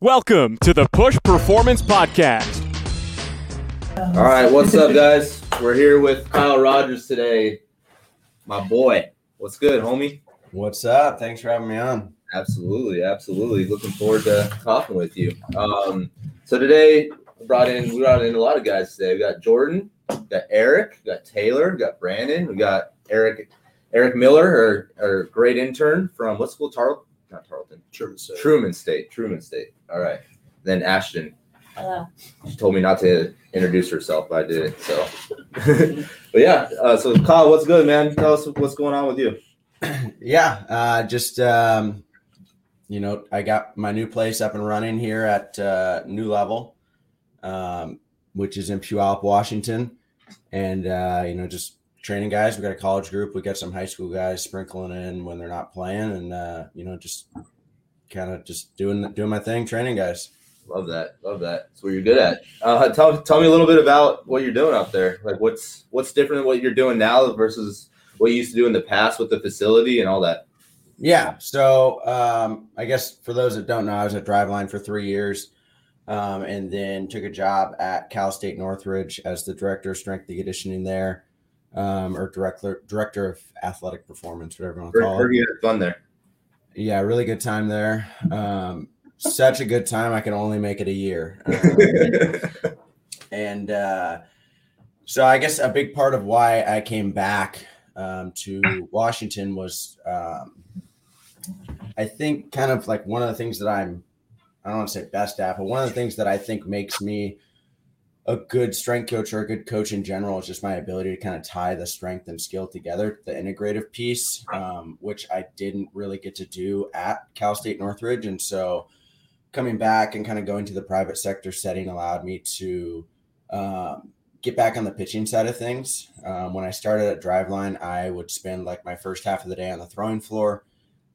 Welcome to the Push Performance Podcast. All right, what's up, guys? We're here with Kyle Rogers today. My boy. What's good, homie? What's up? Thanks for having me on. Absolutely, absolutely. Looking forward to talking with you. Um, so today we brought in we brought in a lot of guys today. We got Jordan, we got Eric, we got Taylor, we got Brandon, we got Eric Eric Miller, our, our great intern from what school? Tarleton? Not Tarleton. Truman State. Truman State. Truman State. All right. Then Ashton. Hello. She told me not to introduce herself, but I did it. So, but yeah. Uh, so Kyle, what's good, man? Tell us what's going on with you. Yeah, uh, just um, you know, I got my new place up and running here at uh, New Level, um, which is in Puyallup, Washington, and uh, you know, just training guys. We got a college group. We got some high school guys sprinkling in when they're not playing, and uh, you know, just kind of just doing doing my thing, training guys. Love that. Love that. That's what you're good at. Uh, tell tell me a little bit about what you're doing out there. Like what's what's different than what you're doing now versus what you used to do in the past with the facility and all that. Yeah. So um, I guess for those that don't know, I was at Driveline for three years, um, and then took a job at Cal State Northridge as the director of strength and conditioning there, um, or director director of athletic performance, whatever you want to call heard it. had fun there. Yeah, really good time there. Um, such a good time. I can only make it a year. Um, and uh, so I guess a big part of why I came back um, to Washington was um, I think kind of like one of the things that I'm I don't want to say best at, but one of the things that I think makes me a good strength coach or a good coach in general is just my ability to kind of tie the strength and skill together, the integrative piece, um, which I didn't really get to do at Cal State Northridge. And so coming back and kind of going to the private sector setting allowed me to um, get back on the pitching side of things. Um, when I started at Driveline, I would spend like my first half of the day on the throwing floor,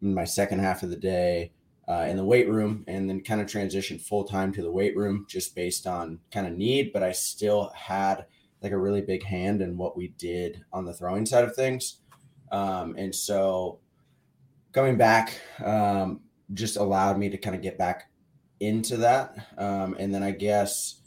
and my second half of the day uh, in the weight room, and then kind of transition full time to the weight room just based on kind of need. But I still had like a really big hand in what we did on the throwing side of things. Um, and so coming back um, just allowed me to kind of get back into that. Um, and then I guess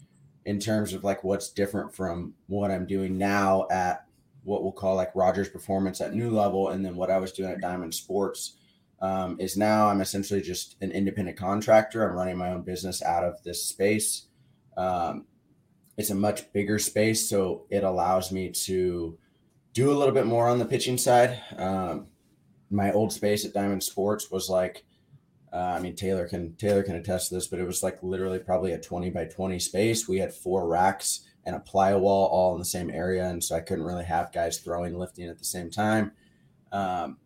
in terms of like what's different from what I'm doing now at what we'll call like Rogers Performance at New Level, and then what I was doing at Diamond Sports um, is now I'm essentially just an independent contractor. I'm running my own business out of this space. Um, it's a much bigger space, so it allows me to do a little bit more on the pitching side. Um, my old space at Diamond Sports was like uh, I mean, Taylor can Taylor can attest to this, but it was like literally probably a twenty by twenty space. We had four racks and a plyo wall all in the same area, and so I couldn't really have guys throwing, lifting at the same time. Um,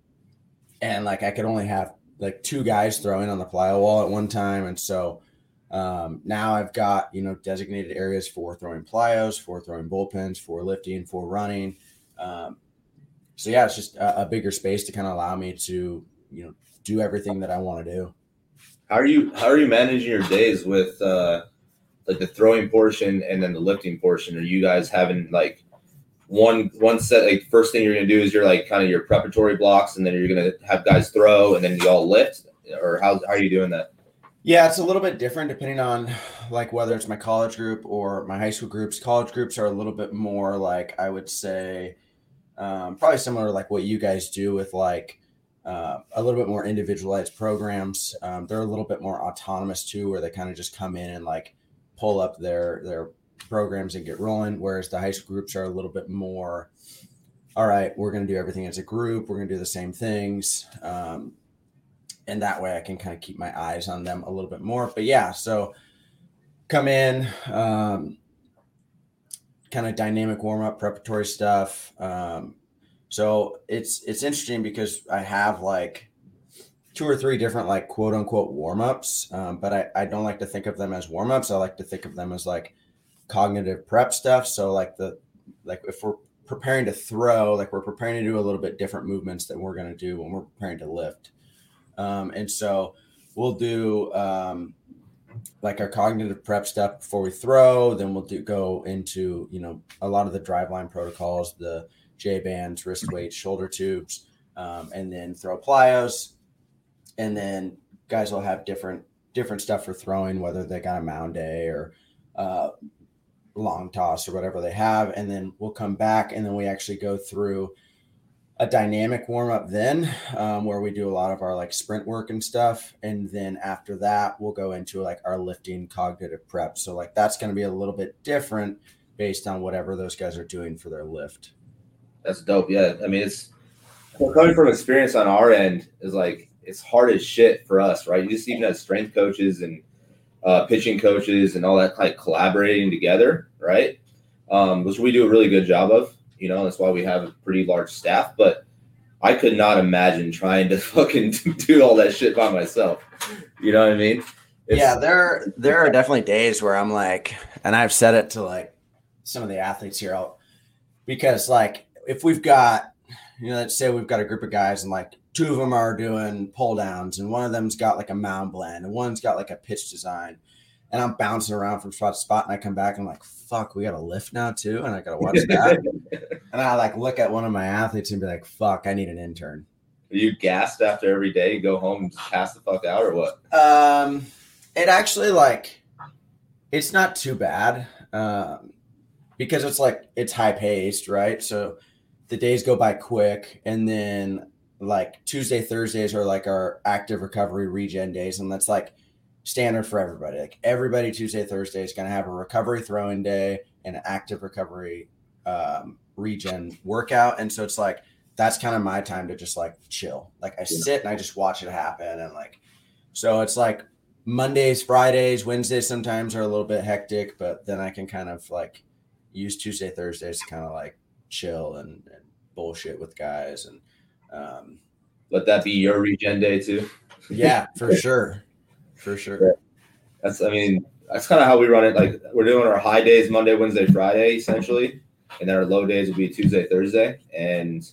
and like I could only have like two guys throwing on the plyo wall at one time, and so um, now I've got you know designated areas for throwing plyos, for throwing bullpens, for lifting, for running. Um, so yeah, it's just a, a bigger space to kind of allow me to you know do everything that I want to do. How are you how are you managing your days with uh like the throwing portion and then the lifting portion? Are you guys having like one one set like first thing you're gonna do is you're like kind of your preparatory blocks and then you're gonna have guys throw and then you all lift or how, how are you doing that? Yeah, it's a little bit different depending on like whether it's my college group or my high school groups. College groups are a little bit more like I would say um, probably similar to like what you guys do with like uh, a little bit more individualized programs. Um, they're a little bit more autonomous too, where they kind of just come in and like pull up their their programs and get rolling. Whereas the high school groups are a little bit more, all right, we're going to do everything as a group. We're going to do the same things, um, and that way I can kind of keep my eyes on them a little bit more. But yeah, so come in. Um, kind of dynamic warm up preparatory stuff um, so it's it's interesting because I have like two or three different like quote unquote warm ups, um, but I, I don't like to think of them as warm ups. I like to think of them as like cognitive prep stuff. So like the like if we're preparing to throw, like we're preparing to do a little bit different movements than we're going to do when we're preparing to lift. Um, and so we'll do um, like our cognitive prep stuff before we throw. Then we'll do go into you know a lot of the Driveline protocols, the J bands, wrist weights, shoulder tubes, um, and then throw plyos. And then guys will have different different stuff for throwing, whether they got a mound day or uh, long toss or whatever they have, and then we'll come back and then we actually go through a dynamic warm up then, um, where we do a lot of our like sprint work and stuff, and then after that we'll go into like our lifting cognitive prep. So like that's going to be a little bit different based on whatever those guys are doing for their lift. That's dope. Yeah, I mean, it's well, coming from experience on our end is like it's hard as shit for us, right? You just even as strength coaches and uh, pitching coaches and all that, like collaborating together, right? Um, which we do a really good job of. You know, that's why we have a pretty large staff. But I could not imagine trying to fucking do all that shit by myself. You know what I mean? It's- yeah, there there are definitely days where I'm like, and I've said it to like some of the athletes here, I'll, because like if we've got, you know, let's say we've got a group of guys and like two of them are doing pull downs and one of them's got like a mound blend and one's got like a pitch design, and I'm bouncing around from spot to spot and I come back and I'm like, fuck, we got a lift now too, and I got to watch that, and I like look at one of my athletes and be like, fuck, I need an intern. Are you gassed after every day? You go home and just pass the fuck out or what? Um, it actually like it's not too bad um, because it's like it's high paced, right? So the days go by quick, and then like Tuesday, Thursdays are like our active recovery regen days, and that's like standard for everybody. Like everybody Tuesday, Thursday is going to have a recovery throwing day and an active recovery um, regen workout, and so it's like that's kind of my time to just like chill. Like I sit and I just watch it happen, and like so it's like Mondays, Fridays, Wednesdays sometimes are a little bit hectic, but then I can kind of like use Tuesday, Thursdays to kind of like chill and, and bullshit with guys. And um, Let that be your regen day too. yeah, for sure. For sure. That's, I mean, that's kind of how we run it. Like we're doing our high days Monday, Wednesday, Friday, essentially, and then our low days will be Tuesday, Thursday. And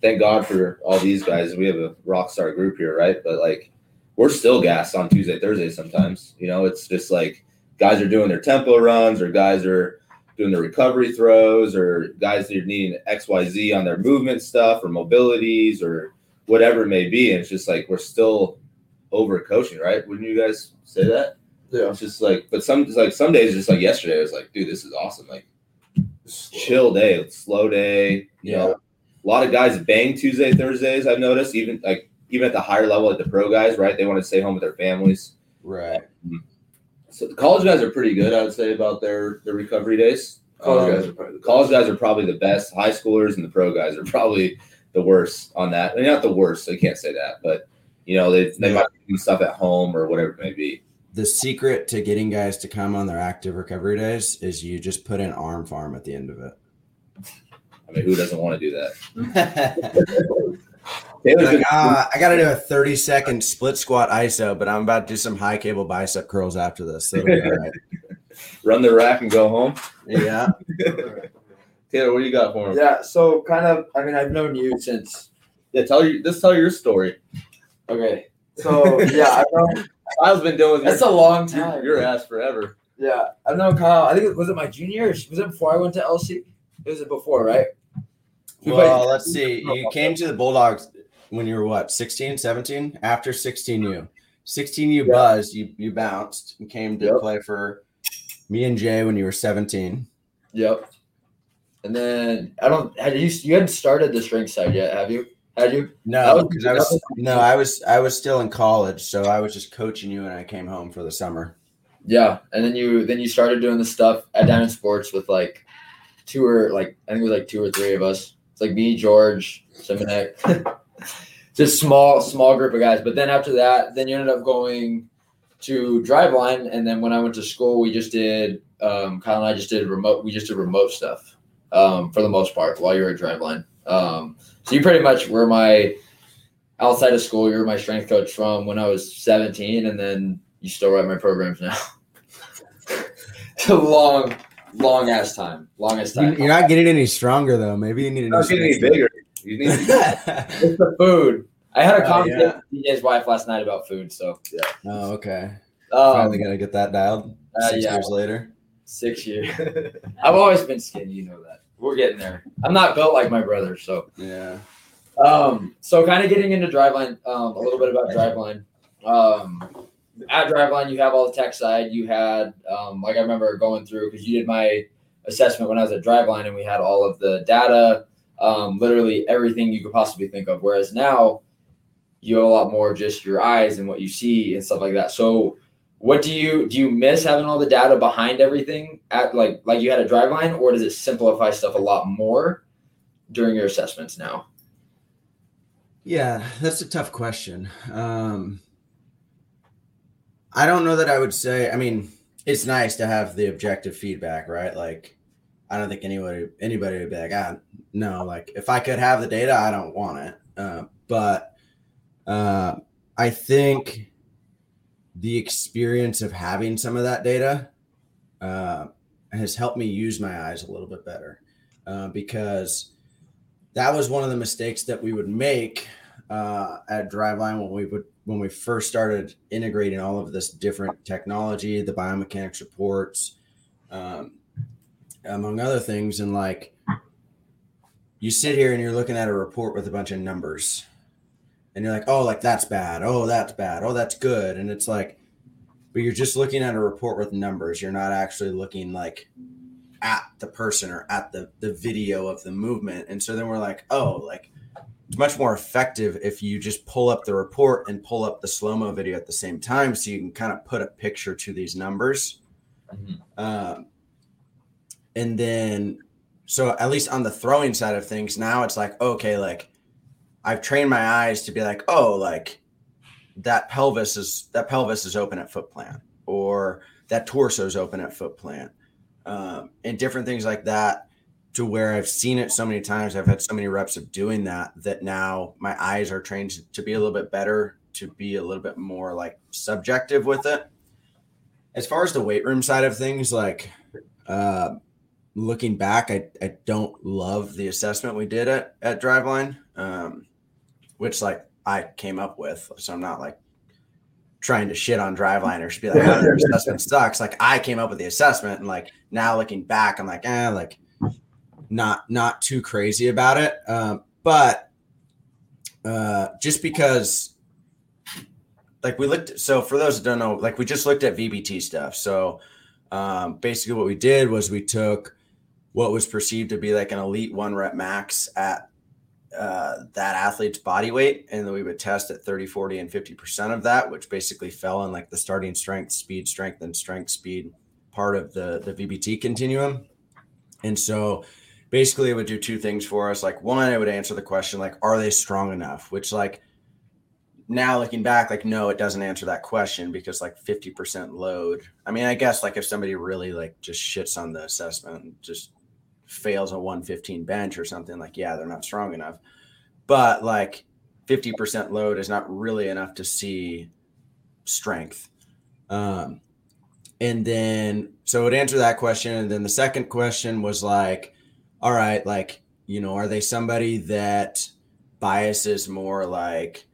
thank God for all these guys. We have a rock star group here, right? But like, we're still gassed on Tuesday, Thursday sometimes. You know, it's just like guys are doing their tempo runs, or guys are doing their recovery throws, or guys that are needing X, Y, Z on their movement stuff, or mobilities, or whatever it may be. And it's just like we're still over coaching, right? Wouldn't you guys say that? Yeah. It's just like, but some it's like some days, just like yesterday, I was like, dude, this is awesome. Like, chill day, slow day. You know, a lot of guys bang Tuesday, Thursdays. I've noticed, even like even at the higher level, like the pro guys, right? They want to stay home with their families. Right. Mm. So the college guys are pretty good, I would say, about their their recovery days. College Um, guys are probably the college guys are probably the best. High schoolers and the pro guys are probably the worst on that. I mean, not the worst. I can't say that, but you know, they they Yeah. might do stuff at home or whatever it may be. The secret to getting guys to come on their active recovery days is you just put an arm farm at the end of it. I mean, who doesn't want to do that? Taylor's Like, been- ah, I got to do a 30 second split squat ISO, but I'm about to do some high cable bicep curls after this. So it'll be all right. run the rack and go home. Yeah. Taylor, what do you got for him? Yeah, so kind of. I mean, I've known you since. Yeah, tell you. Just tell your story. Okay, so yeah, I've known. Kyle's been doing with That's your, a long time. your ass forever. Yeah, I've known Kyle. I think it was it my junior. year? Was it before I went to LC? It was it before, right? We Well, let's see. You came to the Bulldogs when you were what, 16, 17? After 16 you. 16 you Yeah. buzzed, you, you bounced and came to Yep. play for me and Jay when you were 17. Yep. And then I don't. Had you you hadn't started the strength side yet, have you? Had you? No, because I was no, I was I was still in college, so I was just coaching you and I came home for the summer. Yeah, and then you then you started doing the stuff at Diamond Sports with like two or like I think it was like two or three of us. Like me, George, Simonek, just small small group of guys. But then after that, then you ended up going to Driveline, and then when I went to school, we just did um, Kyle and I just did remote. We just did remote stuff um, for the most part while you were at Driveline. Um, so you pretty much were my outside of school. You were my strength coach from when I was 17, and then you still write my programs now. it's a long, long ass time. Longest You- time. You're not getting any stronger though. Maybe you need a new Not getting any bigger. You need It's the food. I had a Oh, conversation with DJ's wife last night about food. So, yeah. oh, okay. um, Finally gotta get that dialed. uh, Six yeah. years later. six years. I've always been skinny. You know that. We're getting there. I'm not built like my brother. So, Yeah. um, so kind of getting into driveline. Um, a little bit about driveline. Um, at Driveline, you have all the tech side. You had, um, like I remember going through because you did my assessment when I was at Driveline, and we had all of the data, um, literally everything you could possibly think of. Whereas now, you have a lot more just your eyes and what you see and stuff like that. So, what do you do? You miss having all the data behind everything at like like you had a Driveline, or does it simplify stuff a lot more during your assessments now? Yeah, that's a tough question. Um, I don't know that I would say. I mean, it's nice to have the objective feedback, right? Like, I don't think anybody anybody would be like, ah, no. Like, if I could have the data, I don't want it. Uh, but uh, I think the experience of having some of that data uh, has helped me use my eyes a little bit better uh, because that was one of the mistakes that we would make uh, at Driveline when we would when we first started integrating all of this different technology, the biomechanics reports, um, among other things, and like you sit here and you're looking at a report with a bunch of numbers, and you're like, oh, like that's bad, oh, that's bad, oh, that's good, and it's like, but you're just looking at a report with numbers. You're not actually looking like at the person or at the the video of the movement. And so then we're like oh like it's much more effective if you just pull up the report and pull up the slow mo video at the same time so you can kind of put a picture to these numbers mm-hmm. um, and then so at least on the throwing side of things now it's like okay like i've trained my eyes to be like oh like that pelvis is that pelvis is open at foot plant or that torso is open at foot plant um, and different things like that to where I've seen it so many times. I've had so many reps of doing that that now my eyes are trained to be a little bit better, to be a little bit more like subjective with it. As far as the weight room side of things, like uh, looking back, I, I don't love the assessment we did at, at Driveline, um, which like I came up with. So I'm not like trying to shit on driveline or be like, oh, their assessment sucks. Like I came up with the assessment and like now looking back, I'm like, eh, like not not too crazy about it. Um, but uh, just because like we looked so for those that don't know, like we just looked at VBT stuff. So um, basically what we did was we took what was perceived to be like an elite one rep max at uh, that athlete's body weight and then we would test at 30 40 and 50% of that which basically fell in like the starting strength speed strength and strength speed part of the the vbt continuum and so basically it would do two things for us. Like one it would answer the question like are they strong enough? Which like now looking back like no it doesn't answer that question because like 50% load. I mean i guess like if somebody really like just shits on the assessment and just fails a 115 bench or something like yeah they're not strong enough. But like 50% load is not really enough to see strength. Um and then so it would answer that question. And then the second question was like all right like you know are they somebody that biases more like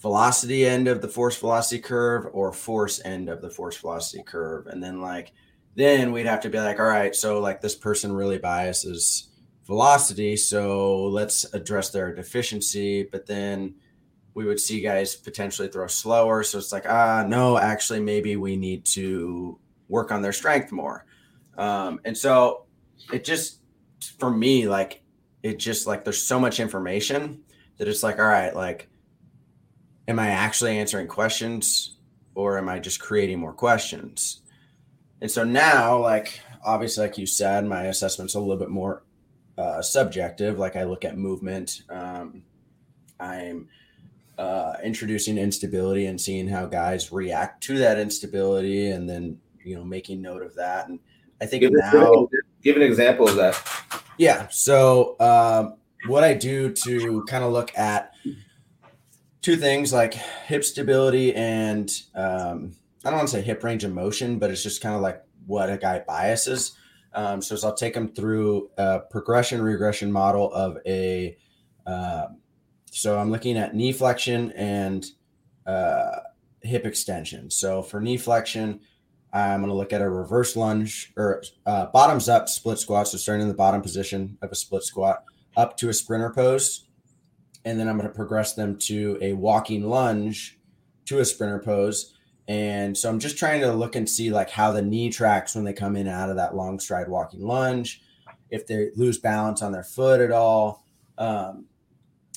velocity end of the force velocity curve or force end of the force velocity curve and then like then we'd have to be like, all right, so like this person really biases velocity. So let's address their deficiency. But then we would see guys potentially throw slower. So it's like, ah, no, actually, maybe we need to work on their strength more. Um, and so it just, for me, like, it just like there's so much information that it's like, all right, like, am I actually answering questions or am I just creating more questions? And so now, like obviously, like you said, my assessment's a little bit more uh, subjective. Like I look at movement. Um, I'm uh, introducing instability and seeing how guys react to that instability, and then you know making note of that. And I think now, give an example of that. Yeah. So um, what I do to kind of look at two things like hip stability and um, I don't want to say hip range of motion, but it's just kind of like what a guy biases. Um, so I'll take them through a progression regression model of a. Uh, so I'm looking at knee flexion and uh, hip extension. So for knee flexion, I'm going to look at a reverse lunge or uh, bottoms up split squat. So starting in the bottom position of a split squat up to a sprinter pose. And then I'm going to progress them to a walking lunge to a sprinter pose And so I'm just trying to look and see like how the knee tracks when they come in and out of that long stride walking lunge, if they lose balance on their foot at all, um,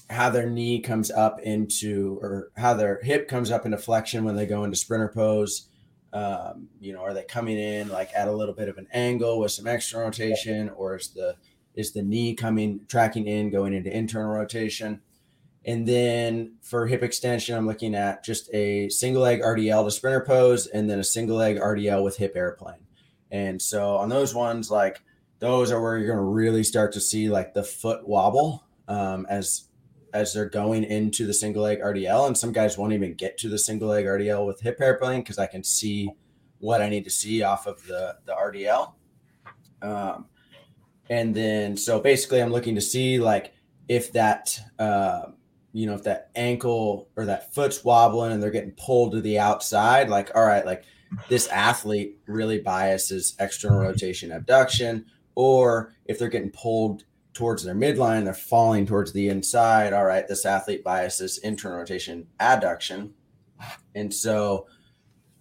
how their knee comes up into or how their hip comes up into flexion when they go into sprinter pose. Um, you know, are they coming in like at a little bit of an angle with some external rotation, or is the is the knee coming tracking in going into internal rotation? And then for hip extension, I'm looking at just a single leg RDL to sprinter pose and then a single leg RDL with hip airplane. And so on those ones, like those are where you're going to really start to see like the foot wobble um, as as they're going into the single leg RDL. And some guys won't even get to the single leg RDL with hip airplane because I can see what I need to see off of the the RDL. Um, and then so basically, I'm looking to see like if that. Uh, you know, if that ankle or that foot's wobbling and they're getting pulled to the outside, like, all right, like this athlete really biases external rotation abduction, or if they're getting pulled towards their midline, they're falling towards the inside. All right, this athlete biases internal rotation adduction. And so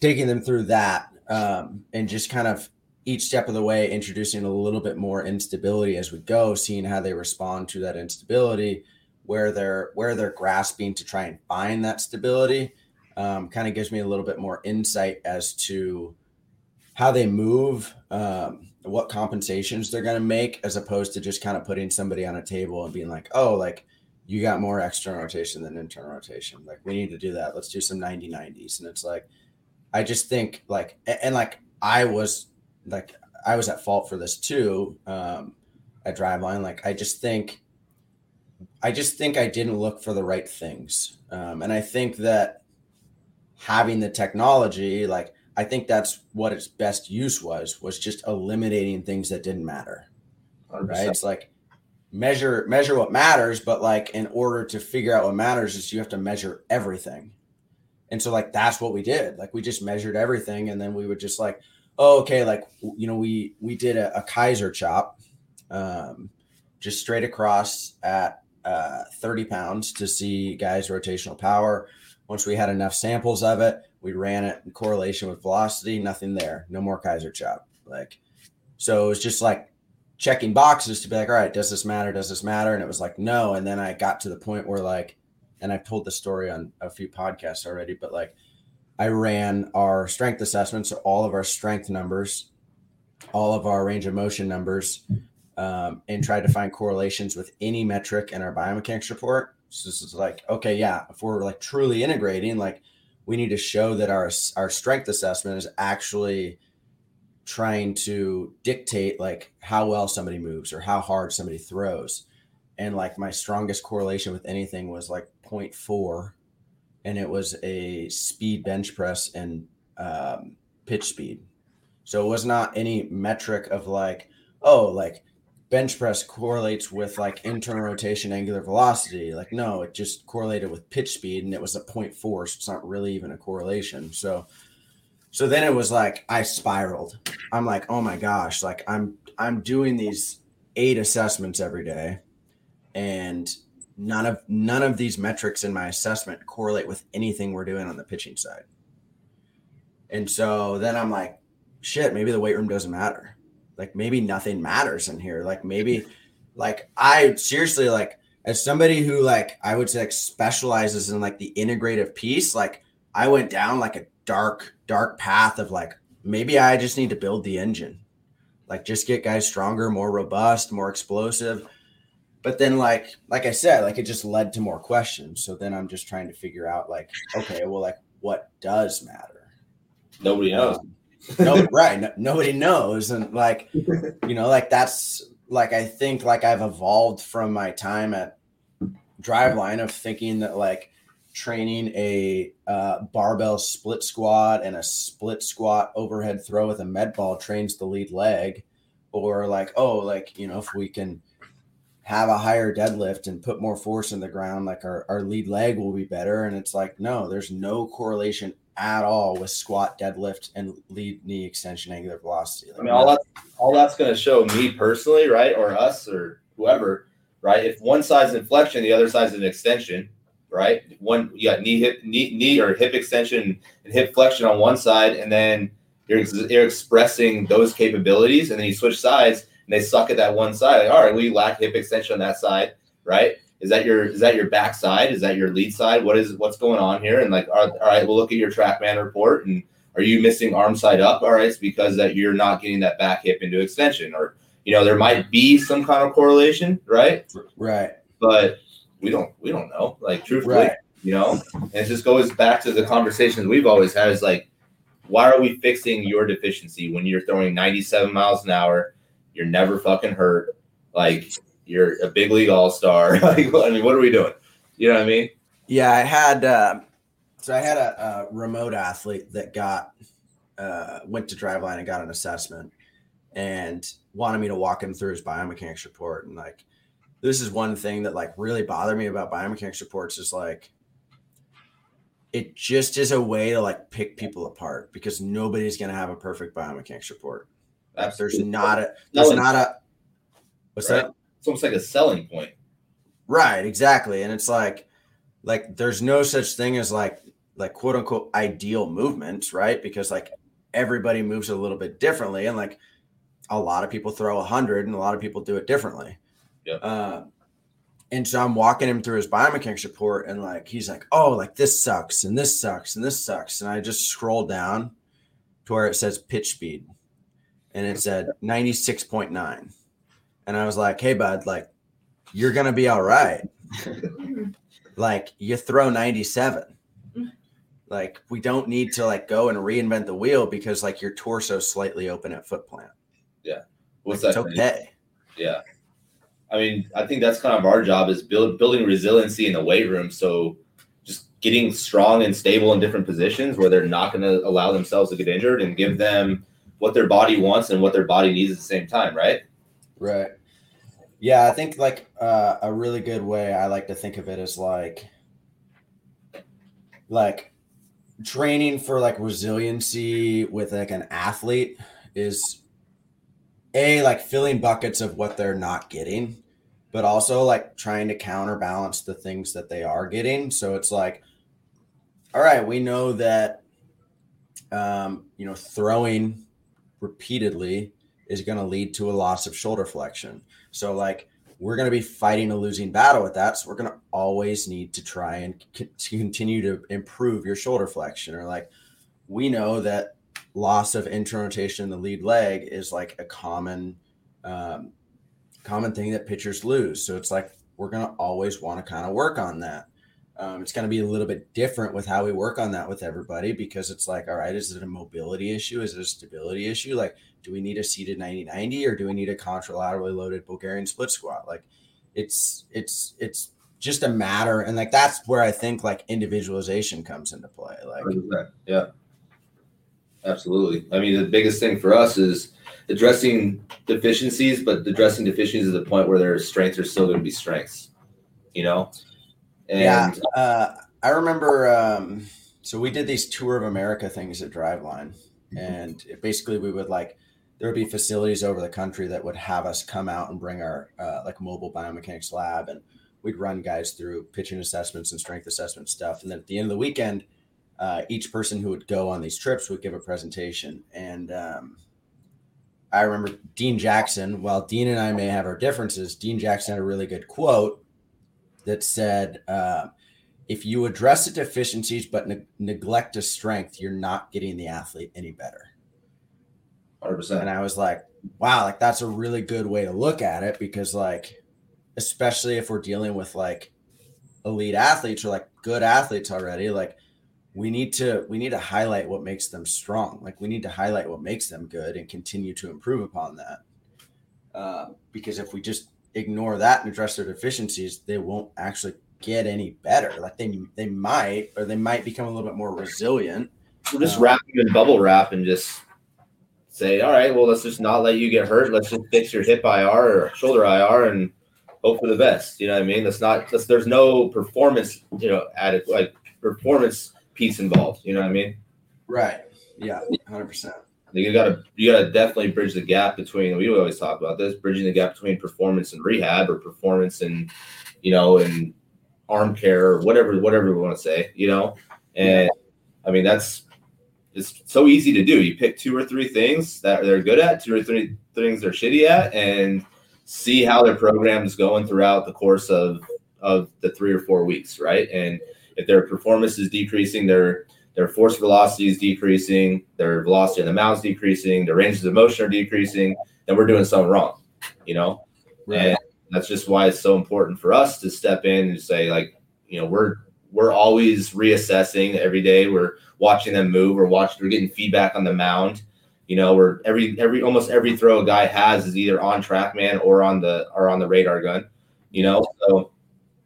taking them through that um, and just kind of each step of the way introducing a little bit more instability as we go, seeing how they respond to that instability where they're where they're grasping to try and find that stability um, kind of gives me a little bit more insight as to how they move um, what compensations they're going to make as opposed to just kind of putting somebody on a table and being like oh like you got more external rotation than internal rotation. Like we need to do that. Let's do some 90 90s and it's like i just think like and, and like i was like i was at fault for this too um, at driveline. Like i just think I just think I didn't look for the right things. Um, and I think that having the technology, like, I think that's what its best use was, was just eliminating things that didn't matter. 100%. Right. It's like measure, measure what matters, but like in order to figure out what matters is you have to measure everything. And so like, that's what we did. Like we just measured everything. And then we would just like, oh, okay. Like, you know, we, we did a, a Keiser chop, um, just straight across at uh, 30 pounds to see guys' rotational power. Once we had enough samples of it, we ran it in correlation with velocity. Nothing there. No more Keiser chop. Like, so it was just like checking boxes to be like, all right, does this matter? Does this matter? And it was like, no. And then I got to the point where like, and I've told the story on a few podcasts already, but like, I ran our strength assessments, so all of our strength numbers, all of our range of motion numbers, um, and tried to find correlations with any metric in our biomechanics report. So this is like, okay, yeah, if we're like truly integrating, like we need to show that our our strength assessment is actually trying to dictate like how well somebody moves or how hard somebody throws. And like my strongest correlation with anything was like 0.4 and it was a speed bench press and um, pitch speed. So it was not any metric of like, oh, like bench press correlates with like internal rotation angular velocity. Like no it just correlated with pitch speed and it was a 0.4 so it's not really even a correlation. So so then it was like i spiraled. I'm like oh my gosh like i'm i'm doing these eight assessments every day and none of none of these metrics in my assessment correlate with anything we're doing on the pitching side. And so then i'm like shit maybe the weight room doesn't matter like maybe nothing matters in here. Like maybe like I seriously like as somebody who like I would say like specializes in like the integrative piece, like I went down like a dark, dark path of like maybe I just need to build the engine. Like just get guys stronger, more robust, more explosive. But then like like I said, like it just led to more questions. So then I'm just trying to figure out like, okay, well, like what does matter? Nobody knows. Um, no, right. No, nobody knows. And like, you know, like that's like I think like I've evolved from my time at Driveline of thinking that like training a uh, barbell split squat and a split squat overhead throw with a med ball trains the lead leg, or like oh like you know if we can have a higher deadlift and put more force in the ground, like our, our lead leg will be better. And it's like, no, there's no correlation at all with squat, deadlift, and lead knee extension angular velocity. Like, I mean, all that all that's going to show me personally, right, or us or whoever, right? If one side's an flexion, the other side's an extension, right? One you got knee hip knee knee or hip extension and hip flexion on one side, and then you're, you're expressing those capabilities, and then you switch sides and they suck at that one side. Like, all right, we lack hip extension on that side, right? Is that your is that your back side? Is that your lead side? What is what's going on here? And like, all right, we'll look at your TrackMan report and are you missing arm side up? All right, it's because that you're not getting that back hip into extension, or you know there might be some kind of correlation, right? Right. But we don't we don't know. Like truthfully, Right. you know, and it just goes back to the conversations we've always had. Is like, why are we fixing your deficiency when you're throwing 97 miles an hour? You're never fucking hurt. Like you're a big league all star. I mean, what are we doing? You know what I mean? Yeah, I had uh, so I had a, a remote athlete that got uh, went to Driveline and got an assessment and wanted me to walk him through his biomechanics report and like this is one thing that like really bothered me about biomechanics reports is like it just is a way to like pick people apart because nobody's gonna have a perfect biomechanics report. Like, there's not a there's not a what's right? that? It's almost like a selling point. Right, exactly. And it's like like there's no such thing as like like quote unquote ideal movements, right? Because like everybody moves a little bit differently and like a lot of people throw a hundred and a lot of people do it differently. Yeah. Uh, and so I'm walking him through his biomechanics report and like he's like, oh, like this sucks and this sucks and this sucks. And I just scroll down to where it says pitch speed and it said 96.9. And I was like, hey bud, like you're gonna be all right. like you throw 97. Like we don't need to like go and reinvent the wheel because like your torso slightly open at foot plant. Yeah, what's Like, that? It's okay. Yeah. I mean, I think that's kind of our job is build building resiliency in the weight room. So just getting strong and stable in different positions where they're not going to allow themselves to get injured and give them what their body wants and what their body needs at the same time, right? Right. Yeah, I think like uh, a really good way I like to think of it is like like training for like resiliency with like an athlete is a like filling buckets of what they're not getting but also like trying to counterbalance the things that they are getting. So it's like all right we know that um you know throwing repeatedly is going to lead to a loss of shoulder flexion so like we're going to be fighting a losing battle with that. So we're going to always need to try and c- continue to improve your shoulder flexion. Or like we know that loss of internal rotation in the lead leg is like a common um, common thing that pitchers lose. So it's like we're going to always want to kind of work on that. Um, it's going to be a little bit different with how we work on that with everybody because it's like, all right, is it a mobility issue? Is it a stability issue? Like, do we need a seated 90 90 or do we need a contralaterally loaded Bulgarian split squat? Like, it's, it's, it's just a matter. And like, that's where I think like individualization comes into play. Like, 100%. Yeah. Absolutely. I mean, the biggest thing for us is addressing deficiencies, but addressing deficiencies to the point where their strengths are still going to be strengths, you know? And yeah. Uh, I remember, um, so we did these tour of America things at Driveline, and it basically we would like there would be facilities over the country that would have us come out and bring our uh, like mobile biomechanics lab, and we'd run guys through pitching assessments and strength assessment stuff, and then at the end of the weekend, uh, each person who would go on these trips would give a presentation, and um, I remember Dean Jackson. While Dean and I may have our differences, Dean Jackson had a really good quote that said. Uh, if you address the deficiencies but ne- neglect a strength, you're not getting the athlete any better. 100%. And I was like, wow, like that's a really good way to look at it because, like, especially if we're dealing with like elite athletes or like good athletes already, like we need to we need to highlight what makes them strong. Like we need to highlight what makes them good and continue to improve upon that. Uh, because if we just ignore that and address their deficiencies, they won't actually get any better. Like they they might, or they might become a little bit more resilient. We'll just wrap them in bubble wrap and just say, all right, well, let's just not let you get hurt. Let's just fix your hip IR or shoulder IR and hope for the best. You know what I mean? That's not, that's, there's no performance, you know, added like performance piece involved. You know what I mean? Right. Yeah. Hundred percent. You gotta, you gotta definitely bridge the gap between. We always talk about this, bridging the gap between performance and rehab, or performance and, you know, and arm care or whatever whatever we want to say, you know. And I mean that's it's so easy to do. You pick two or three things that they're good at, two or three things they're shitty at, and see how their program is going throughout the course of of the three or four weeks, right? And if their performance is decreasing, their their force velocity is decreasing, their velocity on the mount is decreasing, their ranges of motion are decreasing, then we're doing something wrong, you know. Right. And that's just why it's so important for us to step in and say, like, you know, we're we're always reassessing every day. We're watching them move. We're watching. We're getting feedback on the mound. You know, we're every every almost every throw a guy has is either on TrackMan or on the or on the radar gun. You know, so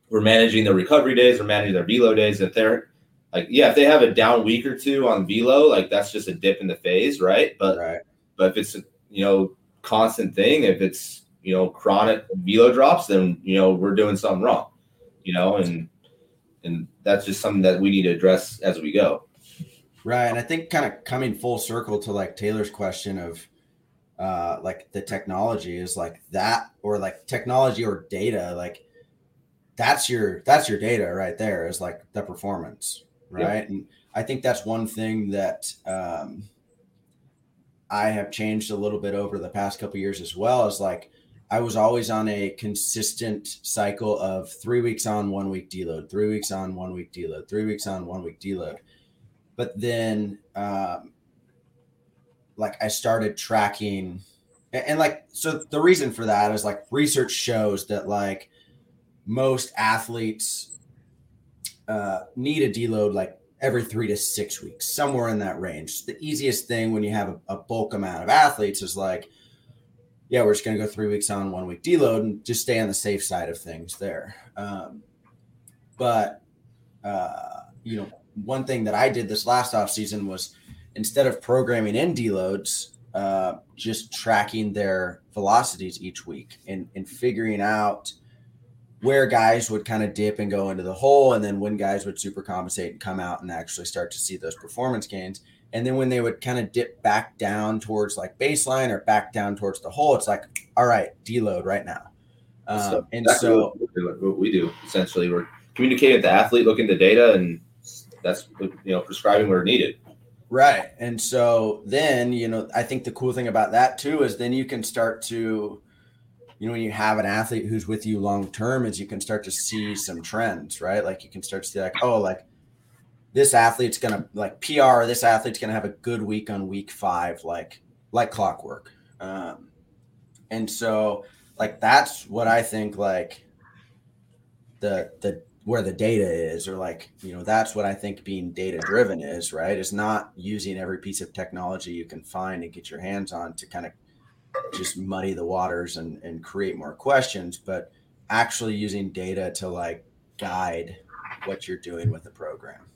we're managing their recovery days. We're managing their velo days. If they're like, yeah, if they have a down week or two on velo, like that's just a dip in the phase, right? But right. but if it's a you know constant thing, if it's you know chronic velo drops, then you know we're doing something wrong. You know, and and that's just something that we need to address as we go. Right. And I think kind of coming full circle to like Taylor's question of uh like the technology is like that or like technology or data, like that's your that's your data right there is like the performance. Right. And I think that's one thing that um I have changed a little bit over the past couple years as well is like I was always on a consistent cycle of three weeks on, one week deload, three weeks on, one week deload, three weeks on, one week deload. But then, um, like, I started tracking, and, and like, so the reason for that is like research shows that like most athletes uh, need a deload like every three to six weeks, somewhere in that range. The easiest thing when you have a, a bulk amount of athletes is like, yeah, we're just going to go three weeks on, one week deload, and just stay on the safe side of things there. Um, but uh, you know, one thing that I did this last off season was instead of programming in deloads, uh, just tracking their velocities each week and, and figuring out where guys would kind of dip and go into the hole, and then when guys would super compensate and come out and actually start to see those performance gains. And then when they would kind of dip back down towards like baseline or back down towards the hole, it's like, all right, deload right now. Um, So and exactly so, what, we do- what we do essentially, we're communicating with the athlete, looking at the data, and that's you know prescribing where needed. right. And so then, you know, I think the cool thing about that too is then you can start to, you know, when you have an athlete who's with you long term, is you can start to see some trends, right? Like you can start to see like, oh, like this athlete's gonna like PR, this athlete's gonna have a good week on week five, like like clockwork. Um, and so like that's what I think like the the where the data is, or like you know that's what I think being data driven is, right? Is not using every piece of technology you can find and get your hands on to kind of just muddy the waters and and create more questions, but actually using data to like guide what you're doing with the program.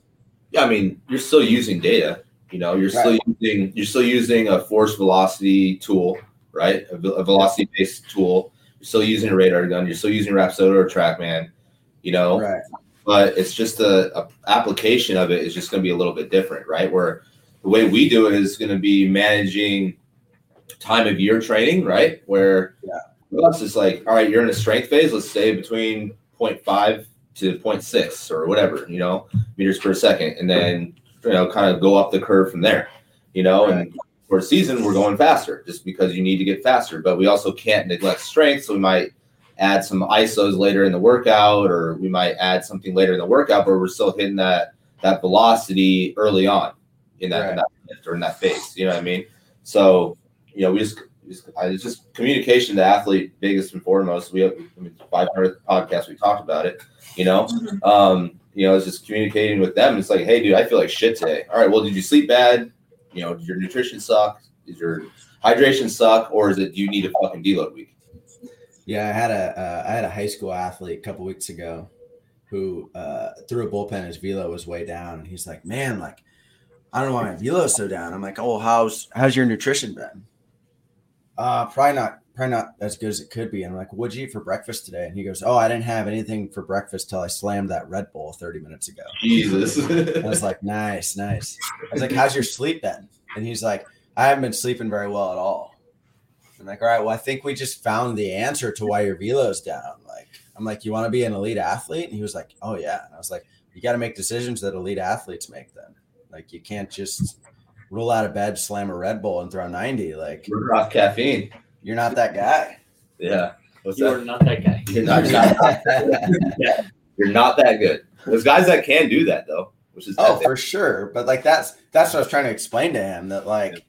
Yeah, I mean, you're still using data. You know, you're still using you're still using a force velocity tool, right? A, a velocity based tool. You're still using a radar gun. You're still using Rapsodo or TrackMan. You know, Right. but it's just a, a application of it is just going to be a little bit different, right? Where the way we do it is going to be managing time of year training, right? Where Yeah. us it's like, all right, you're in a strength phase. Let's say between 0.5 to 0.6 or whatever, you know, meters per second, and then you know, kind of go up the curve from there, you know, and for a season we're going faster just because you need to get faster, but we also can't neglect strength, so we might add some isos later in the workout or we might add something later in the workout but we're still hitting that that velocity early on in that, in that lift or in that phase you know what i mean? So you know we just, we just I, it's just communication to athlete biggest and foremost. We have I mean, 500 podcasts we talked about it you know? Um you know it's just communicating with them. It's like hey dude i feel like shit today. All right well did you sleep bad? You know did your nutrition suck? Is your hydration suck? Or is it do you need a fucking deload week? Yeah, I had a uh, I had a high school athlete a couple weeks ago who uh, threw a bullpen. His velo was way down, and he's like, "Man, like, I don't know why my velo is so down." I'm like, "Oh, how's how's your nutrition been?" Uh, probably not probably not as good as it could be. And I'm like, "What'd you eat for breakfast today?" And he goes, "Oh, I didn't have anything for breakfast till I slammed that Red Bull 30 minutes ago." jesus I was like, "Nice, nice." I was like, "How's your sleep been?" And he's like, "I haven't been sleeping very well at all." I'm like, "All right, well, I think we just found the answer to why your velo's down. Like, I'm like, you want to be an elite athlete? And he was like, oh yeah. And I was like, you got to make decisions that elite athletes make. Then, like, you can't just roll out of bed, slam a Red Bull, and throw 90. Like, We're off caffeine. You're not that guy. Yeah. What's You are not that guy. You're not, you're not that good. There's guys that can do that though, which is Oh, for sure. But like that's that's what I was trying to explain to him that like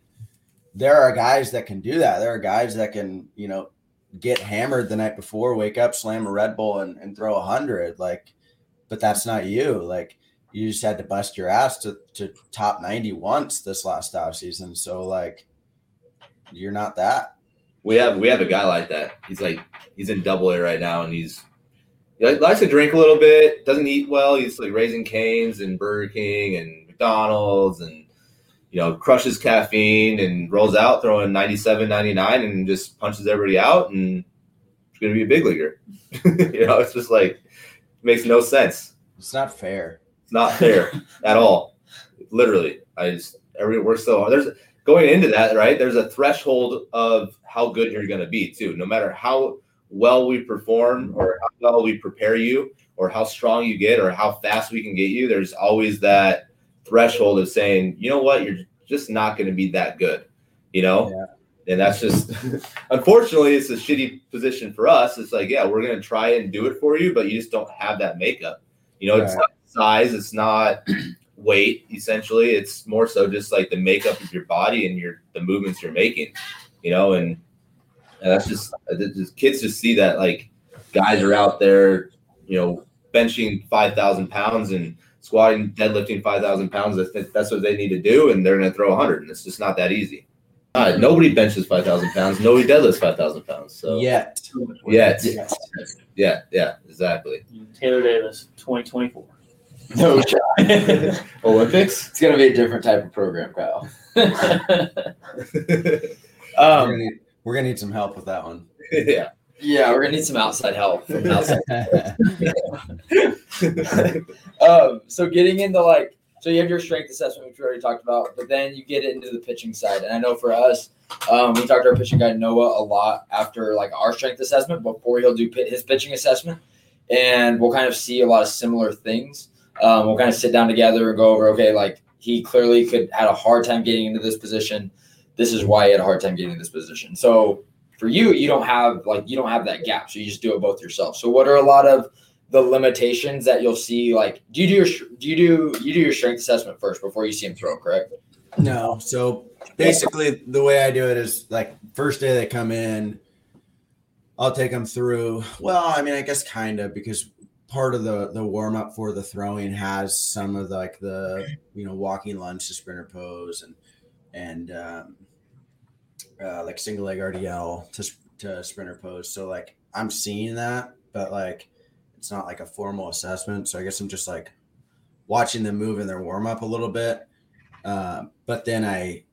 there are guys that can do that. There are guys that can, you know, get hammered the night before, wake up, slam a Red Bull and, and throw a hundred. Like, but that's not you. Like you just had to bust your ass to, to top 90 once this last off season. So like you're not that. We have we have a guy like that. He's like he's in double A right now, and he's he likes to drink a little bit. Doesn't eat well. He's like Raising Cane's and Burger King and McDonald's, and you know crushes caffeine and rolls out throwing 97, 99 and just punches everybody out, and he's gonna be a big leaguer. you know, it's just like makes no sense. It's not fair. It's not fair at all. Literally, I just every we're so there's going into that right. There's a threshold of how good you're going to be too. No matter how well we perform or how well we prepare you or how strong you get or how fast we can get you, there's always that threshold of saying, you know what, you're just not going to be that good. You know. And that's just, unfortunately, it's a shitty position for us. It's like, yeah, we're going to try and do it for you, but you just don't have that makeup. You know, it's not size, it's not weight. Essentially, it's more so just like the makeup of your body and your the movements you're making. You know, and, and that's just, it's just kids just see that like guys are out there, you know, benching five thousand pounds and squatting, deadlifting five thousand pounds. That's, that's what they need to do, and they're going to throw hundred, and it's just not that easy. Uh, nobody benches five thousand pounds. Nobody deadlifts five thousand pounds. So Yet. yeah, yeah, yeah, exactly. Taylor Davis, 2024. No shot. Olympics. It's gonna be a different type of program, Kyle. we're, Um, gonna need, we're gonna need some help with that one. yeah. yeah, we're gonna need some outside help from outside. um, so getting into like, so you have your strength assessment, which we already talked about, but then you get into the pitching side. And I know for us, um, we talked to our pitching guy Noah a lot after like our strength assessment before he'll do pit, his pitching assessment, and we'll kind of see a lot of similar things. Um, we'll kind of sit down together and go over, okay, like he clearly could had a hard time getting into this position. This is why he had a hard time getting in this position. So for you, you don't have like you don't have that gap, so you just do it both yourself. So what are a lot of the limitations that you'll see? Like, do you do your do you do you do your strength assessment first before you see him throw? Correct. No. So basically, the way I do it is like first day they come in, I'll take them through. Well, I mean, I guess kind of because part of the the warm up for the throwing has some of the, like the you know walking lunge to sprinter pose and and um, uh, like single leg RDL to to sprinter pose. So like I'm seeing that, but like it's not like a formal assessment. So I guess I'm just like watching them move in their warm up a little bit. Um, but then I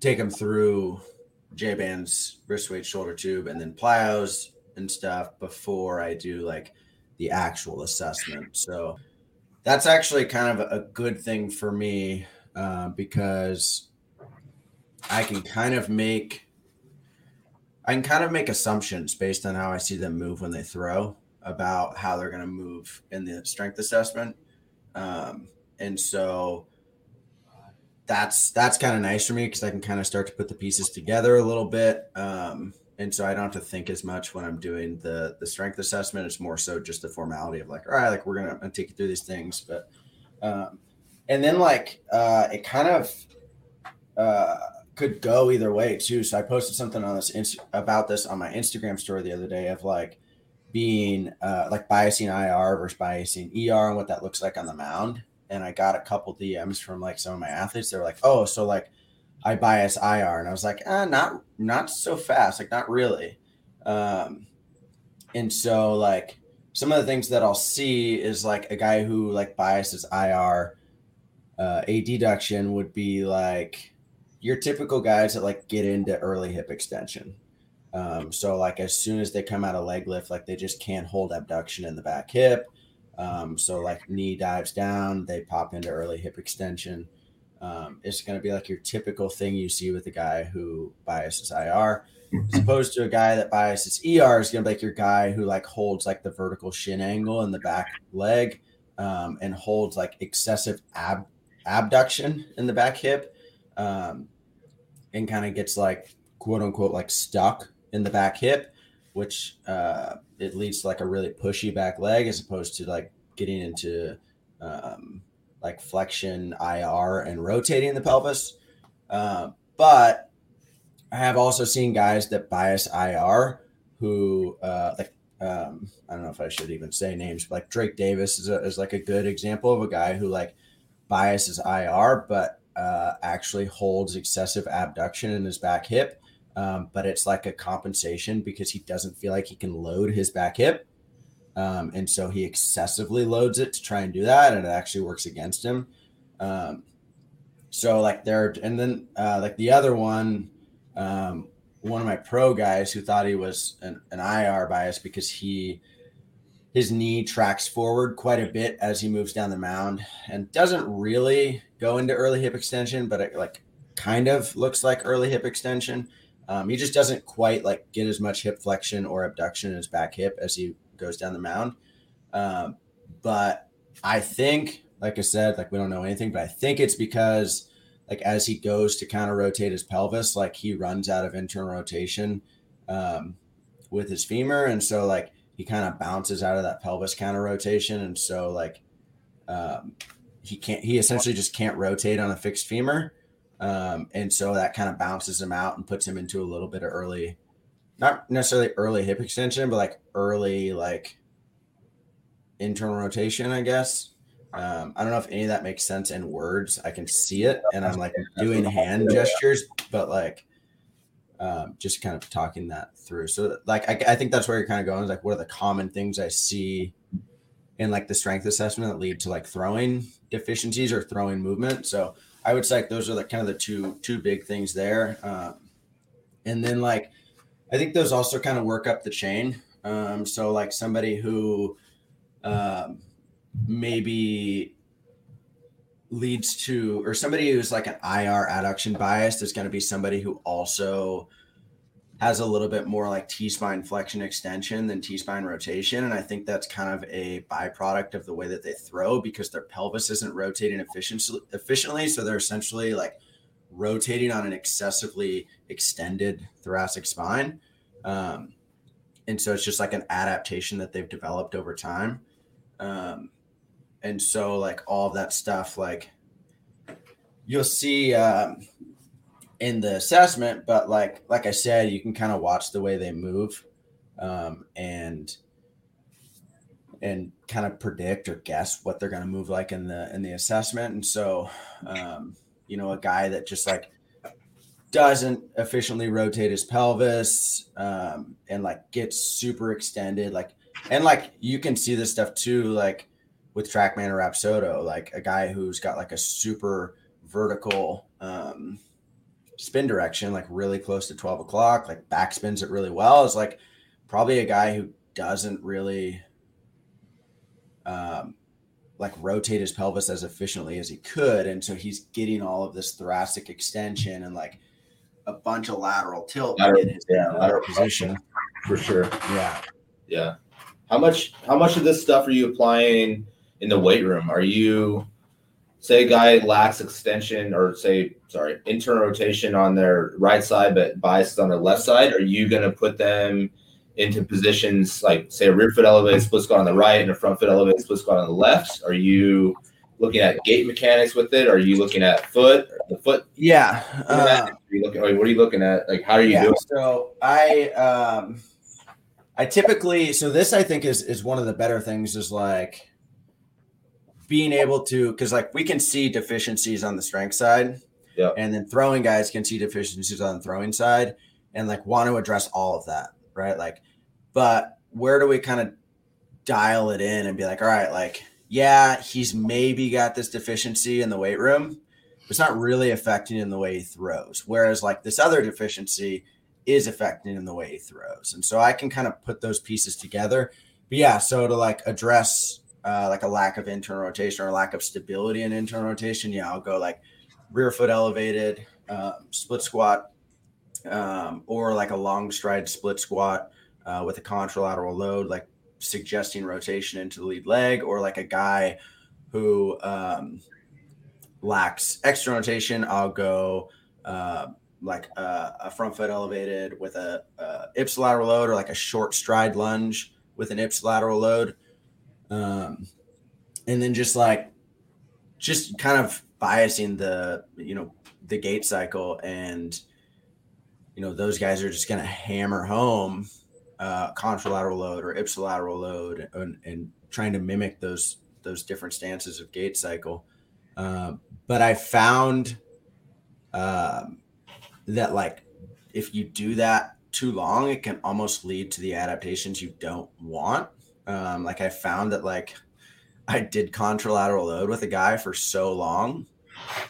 take them through J bands, wrist weight, shoulder tube, and then plyos and stuff before I do like the actual assessment. So that's actually kind of a good thing for me uh, because I can kind of make I can kind of make assumptions based on how I see them move when they throw about how they're going to move in the strength assessment. Um, and so that's that's kind of nice for me because I can kind of start to put the pieces together a little bit. Um, and so I don't have to think as much when I'm doing the the strength assessment. It's more so just the formality of like, all right, like we're gonna, gonna take you through these things, but um, and then like uh, it kind of uh, could go either way too. So I posted something on this inst- about this on my Instagram story the other day of like being uh, like biasing IR versus biasing ER and what that looks like on the mound. And I got a couple DMs from like some of my athletes. They were like, "Oh, so like I bias IR," and I was like, "Ah, not not so fast, like not really." Um, and so like some of the things that I'll see is like a guy who like biases IR. Uh, a deduction would be like your typical guys that like get into early hip extension. Um, so like as soon as they come out of leg lift, like they just can't hold abduction in the back hip. Um, so like knee dives down, they pop into early hip extension. Um, it's going to be like your typical thing you see with a guy who biases IR. as opposed to a guy that biases ER is going to be like your guy who like holds like the vertical shin angle in the back leg um, and holds like excessive ab abduction in the back hip um, and kind of gets like quote unquote like stuck in the back hip, which uh, it leads to like a really pushy back leg as opposed to like getting into um, like flexion IR and rotating the pelvis. Uh, but I have also seen guys that bias IR who uh, like um, I don't know if I should even say names, but like Drake Davis is, a, is like a good example of a guy who like biases IR, but uh, actually holds excessive abduction in his back hip. Um, but it's like a compensation because he doesn't feel like he can load his back hip. Um, and so he excessively loads it to try and do that, and it actually works against him. Um, so like there, and then uh, like the other one, um, one of my pro guys who thought he was an, an IR bias because he his knee tracks forward quite a bit as he moves down the mound and doesn't really go into early hip extension, but it like kind of looks like early hip extension. Um, he just doesn't quite like get as much hip flexion or abduction in his back hip as he goes down the mound. Um, but I think, like I said, like we don't know anything, but I think it's because like as he goes to kind of rotate his pelvis, like he runs out of internal rotation um, with his femur, and so like he kind of bounces out of that pelvis counter rotation, and so like um, he can't, he essentially just can't rotate on a fixed femur, um, and so that kind of bounces him out and puts him into a little bit of early not necessarily early hip extension, but like early like internal rotation, I guess. Um, I don't know if any of that makes sense in words. I can see it, and I'm like doing hand gestures, but like um, just kind of talking that through. So, like, I, I think that's where you're kind of going. Is like, what are the common things I see in like the strength assessment that lead to like throwing deficiencies or throwing movement? So, I would say like, those are like kind of the two two big things there. Um, and then like I think those also kind of work up the chain. Um, so like somebody who um, maybe leads to, or somebody who's like an IR adduction bias, is going to be somebody who also has a little bit more like T spine flexion extension than T spine rotation. And I think that's kind of a byproduct of the way that they throw because their pelvis isn't rotating efficiently. efficiently so they're essentially like rotating on an excessively extended thoracic spine. Um, and so it's just like an adaptation that they've developed over time. Um, and so like all that stuff, like you'll see um, in the assessment, but like like I said, you can kind of watch the way they move um, and and kind of predict or guess what they're going to move like in the in the assessment. And so, um, you know, a guy that just like doesn't efficiently rotate his pelvis um, and like gets super extended, like and like you can see this stuff too, like with Trackman or Rapsodo, like a guy who's got like a super vertical um, spin direction, like really close to 12 o'clock, like backspins it really well, is like probably a guy who doesn't really um, like rotate his pelvis as efficiently as he could. And so he's getting all of this thoracic extension and like a bunch of lateral tilt Lateral- in his yeah, uh, lateral position. for sure. Yeah. Yeah. How much how much of this stuff are you applying in the weight room? Are you say a guy lacks extension or say sorry, internal rotation on their right side but biased on their left side? Are you gonna put them into positions like say a rear foot elevated split squat on the right and a front foot elevated split squat on the left? Are you looking at gait mechanics with it? Are you looking at foot the foot? Yeah. Uh, are you looking, what are you looking at? Like how are you yeah, doing? So I um I typically so this I think is is one of the better things is like being able to because like we can see deficiencies on the strength side. Yeah. And then throwing guys can see deficiencies on the throwing side and like want to address all of that, right? Like, but where do we kind of dial it in and be like, all right, like, yeah, he's maybe got this deficiency in the weight room. but It's not really affecting in the way he throws. Whereas like this other deficiency is affecting in the way he throws. And so I can kind of put those pieces together. But yeah, so to like address uh, like a lack of internal rotation or lack of stability in internal rotation, yeah, I'll go like rear foot elevated, um, split squat um, or like a long stride split squat uh, with a contralateral load, like suggesting rotation into the lead leg, or like a guy who um, lacks extra rotation, I'll go uh, like a, a, front foot elevated with a, a ipsilateral load, or like a short stride lunge with an ipsilateral load, um, and then just like just kind of biasing the you know the gait cycle and you know those guys are just going to hammer home uh, contralateral load or ipsilateral load and, and, trying to mimic those those different stances of gait cycle. Uh, but I found um, that like if you do that too long, it can almost lead to the adaptations you don't want. Um, like I found that like I did contralateral load with a guy for so long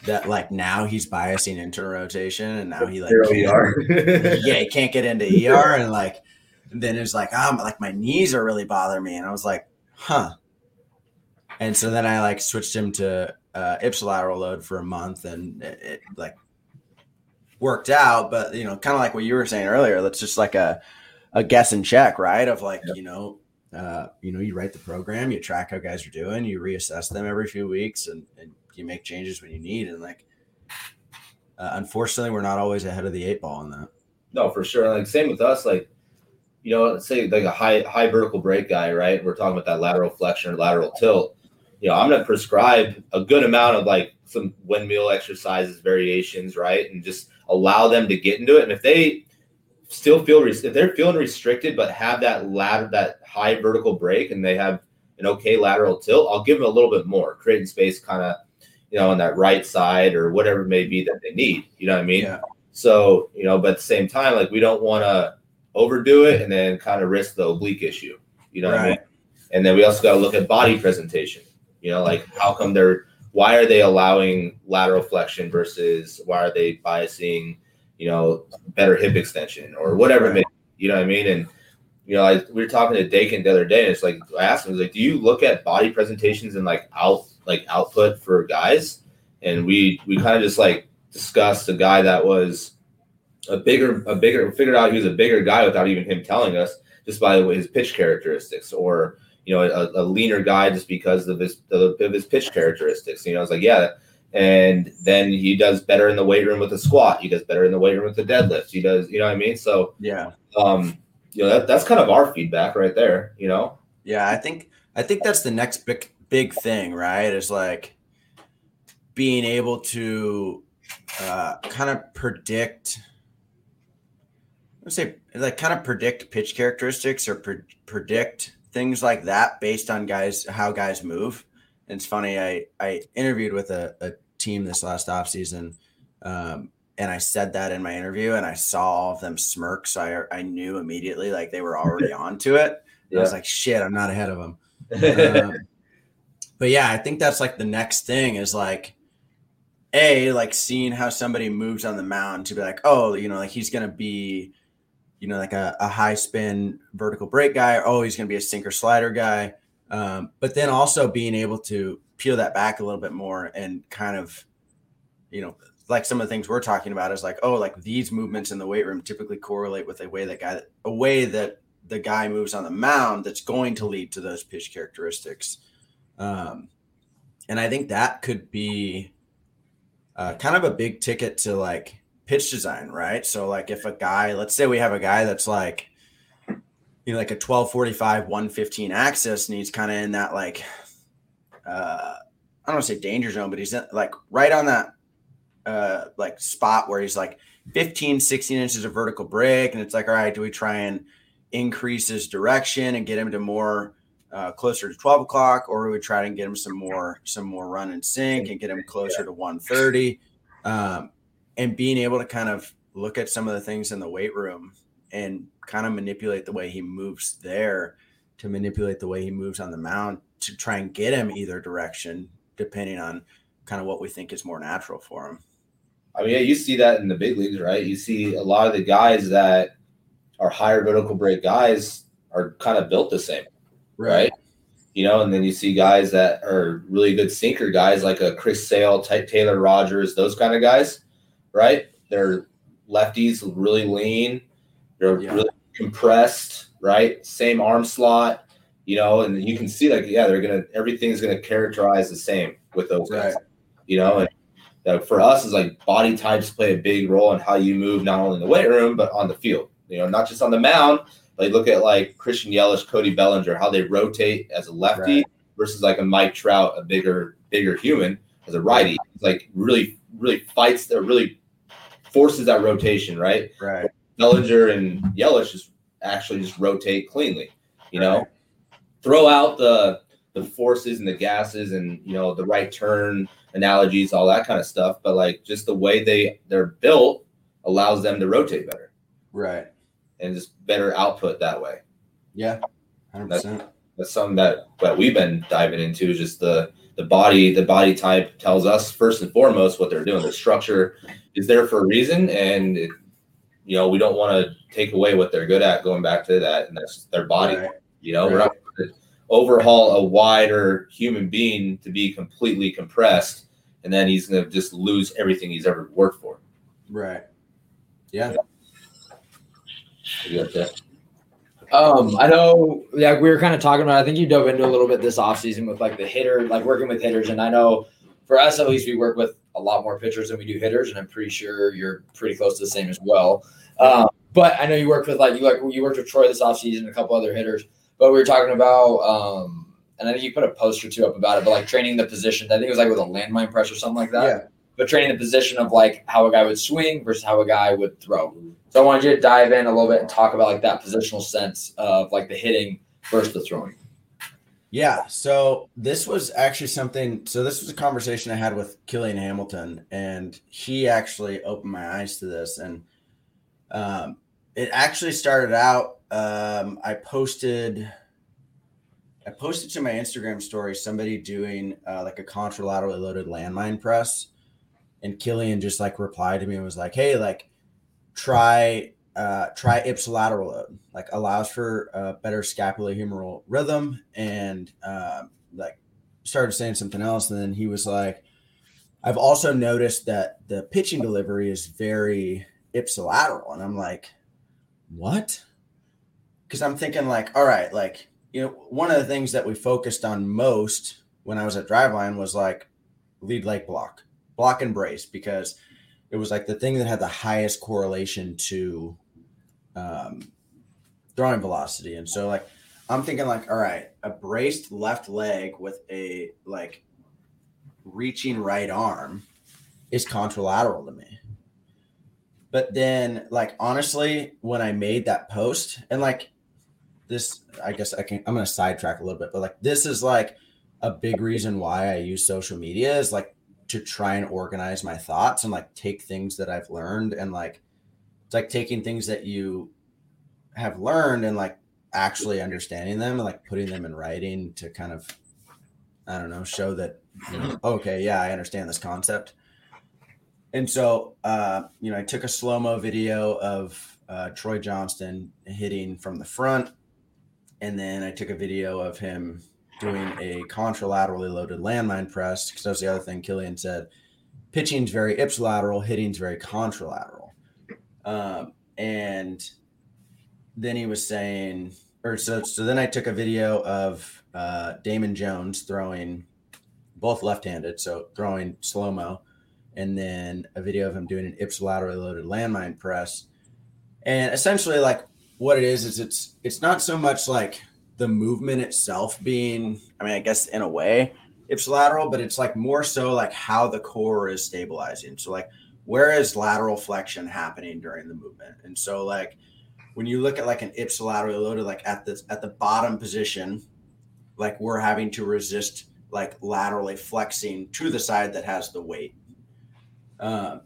that like now he's biasing into rotation and now he like yeah he can't get into ER and like then it's like um like my knees are really bothering me. And I was like huh. And so then I like switched him to uh, ipsilateral load for a month and it, it like worked out. But you know kind of like what you were saying earlier that's just like a a guess and check right? Of like yep. you know uh, you know you write the program you track how guys are doing you reassess them every few weeks and, and you make changes when you need. And like, uh, unfortunately, we're not always ahead of the eight ball on that. No, for sure. Like same with us. Like, you know, say like a high high vertical break guy, right? We're talking about that lateral flexion or lateral tilt. You know, I'm going to prescribe a good amount of like some windmill exercises, variations, right, and just allow them to get into it. And if they still feel if they're feeling restricted but have that ladder that high vertical break and they have an okay lateral tilt, I'll give them a little bit more, creating space kind of you know, on that right side or whatever it may be that they need. You know what I mean? Yeah. So, you know, but at the same time, like we don't want to overdo it and then kind of risk the oblique issue. You know right. what I mean? And then we also got to look at body presentation. You know, like how come they're why are they allowing lateral flexion versus why are they biasing, you know, better hip extension or whatever right. it may you know what I mean? And you know, like we were talking to Dakin the other day, and it's like I asked him, like, do you look at body presentations and like out like output for guys, and we we kind of just like discussed a guy that was a bigger a bigger figured out he was a bigger guy without even him telling us just by his pitch characteristics or you know a, a leaner guy just because of his of his pitch characteristics. You know, I was like, yeah. And then he does better in the weight room with the squat. He does better in the weight room with the deadlift. He does, you know what I mean? So yeah, um, you know that, that's kind of our feedback right there. You know. Yeah, I think I think that's the next big big thing, right? Is like being able to uh, kind of predict. Let's say like kind of predict pitch characteristics or pre- predict things like that based on guys how guys move. And it's funny, I I interviewed with a, a team this last off season, um, and I said that in my interview, and I saw all of them smirk, so I I knew immediately like they were already onto it. Yeah. I was like, shit, I'm not ahead of them. Um, but yeah, I think that's like the next thing is like a like seeing how somebody moves on the mound to be like, oh, you know, like he's gonna be, you know, like a, a high spin vertical break guy. oh, he's gonna be a sinker slider guy. Um, but then also being able to peel that back a little bit more and kind of, you know, like some of the things we're talking about is like, oh, like these movements in the weight room typically correlate with a way that guy a way that the guy moves on the mound that's going to lead to those pitch characteristics. Um, and I think that could be uh, kind of a big ticket to like pitch design, right? So, like, if a guy, let's say we have a guy that's like, you know, like a 1245, 115 axis, and he's kind of in that like, uh, I don't want to say danger zone, but he's in, like right on that uh, like spot where he's like 15, 16 inches of vertical break. And it's like, all right, do we try and increase his direction and get him to more uh, closer to 12 o'clock, or we would try to get him some more some more run and sink and get him closer to 130. Um, and being able to kind of look at some of the things in the weight room and kind of manipulate the way he moves there to manipulate the way he moves on the mound to try and get him either direction, depending on kind of what we think is more natural for him. I mean, yeah, you see that in the big leagues, right? You see a lot of the guys that are higher vertical break guys are kind of built the same right? right? You know, and then you see guys that are really good sinker guys like a Chris Sale, type Taylor Rogers, those kind of guys, right? They're lefties really lean, they're Yeah. really compressed, right? Same arm slot, you know, and you can see like yeah, they're gonna everything's gonna characterize the same with those guys, you know. And for us, is like body types play a big role in how you move not only in the weight room but on the field. You know, not just on the mound. Like look at like Christian Yelich, Cody Bellinger, how they rotate as a lefty Right. versus like a Mike Trout, a bigger bigger human as a righty. It's like really really fights that really forces that rotation, right? Right. Bellinger and Yelich just actually just rotate cleanly. You know, Right. throw out the the forces and the gases and you know the right turn analogies, all that kind of stuff. But like just the way they they're built allows them to rotate better Right. And just better output that way. Yeah. Hundred percent. That's something that that we've been diving into. Is just the the body the body type tells us first and foremost what they're doing. The structure is there for a reason, and it, you know we don't want to take away what they're good at. Going back to that, and that's their body. Right. You know, we're not going to overhaul a wider human being to be completely compressed, and then he's going to just lose everything he's ever worked for. Right. Yeah. You got that? Um, I know, yeah, we were kind of talking about. I think you dove into a little bit this offseason with like the hitter, like working with hitters, and I know for us at least, we work with a lot more pitchers than we do hitters, and I'm pretty sure you're pretty close to the same as well. Um, but I know you worked with like you like you worked with Troy this offseason, and a couple other hitters. But we were talking about, um, and I think you put a post or two up about it, but like training the position. I think it was like with a landmine press or something like that Yeah. But training the position of like how a guy would swing versus how a guy would throw. So I wanted you to dive in a little bit and talk about like that positional sense of like the hitting versus the throwing. Yeah. So this was actually something. So this was a conversation I had with Killian Hamilton, and he actually opened my eyes to this. And um, it actually started out. Um, I posted. I posted to my Instagram story somebody doing uh, like a contralaterally loaded landmine press, and Killian just like replied to me and was like, "Hey, like, try uh, try ipsilateral load. Like allows for uh, better scapulohumeral rhythm, and um, like started saying something else. And then he was like, "I've also noticed that the pitching delivery is very ipsilateral," and I'm like, "What?" Because I'm thinking like, all right, like you know, one of the things that we focused on most when I was at Driveline was like lead leg block, block and brace, because it was like the thing that had the highest correlation to um, throwing velocity. And so, like, I'm thinking, like, all right, a braced left leg with a like reaching right arm is contralateral to me. But then, like, honestly, when I made that post, and like this, I guess I can, I'm to sidetrack a little bit, but like, this is like a big reason why I use social media is like to try and organize my thoughts and like take things that I've learned and like it's like taking things that you have learned and like actually understanding them and like putting them in writing to kind of I don't know show that you know, okay yeah I understand this concept. And so uh you know I took a slow-mo video of uh Troy Johnston hitting from the front and then I took a video of him doing a contralaterally loaded landmine press because that was the other thing Killian said. Pitching's very ipsilateral, hitting's very contralateral. Um, and then he was saying, or so, so then I took a video of uh, Damon Jones throwing both left handed, so throwing slow mo, and then a video of him doing an ipsilaterally loaded landmine press. And essentially, like what it is, is it's it's not so much like the movement itself being, I mean, I guess in a way, ipsilateral, but it's like more so like how the core is stabilizing. So like where is lateral flexion happening during the movement? And so like when you look at like an ipsilaterally loaded, like at the at the bottom position, like we're having to resist like laterally flexing to the side that has the weight. Um,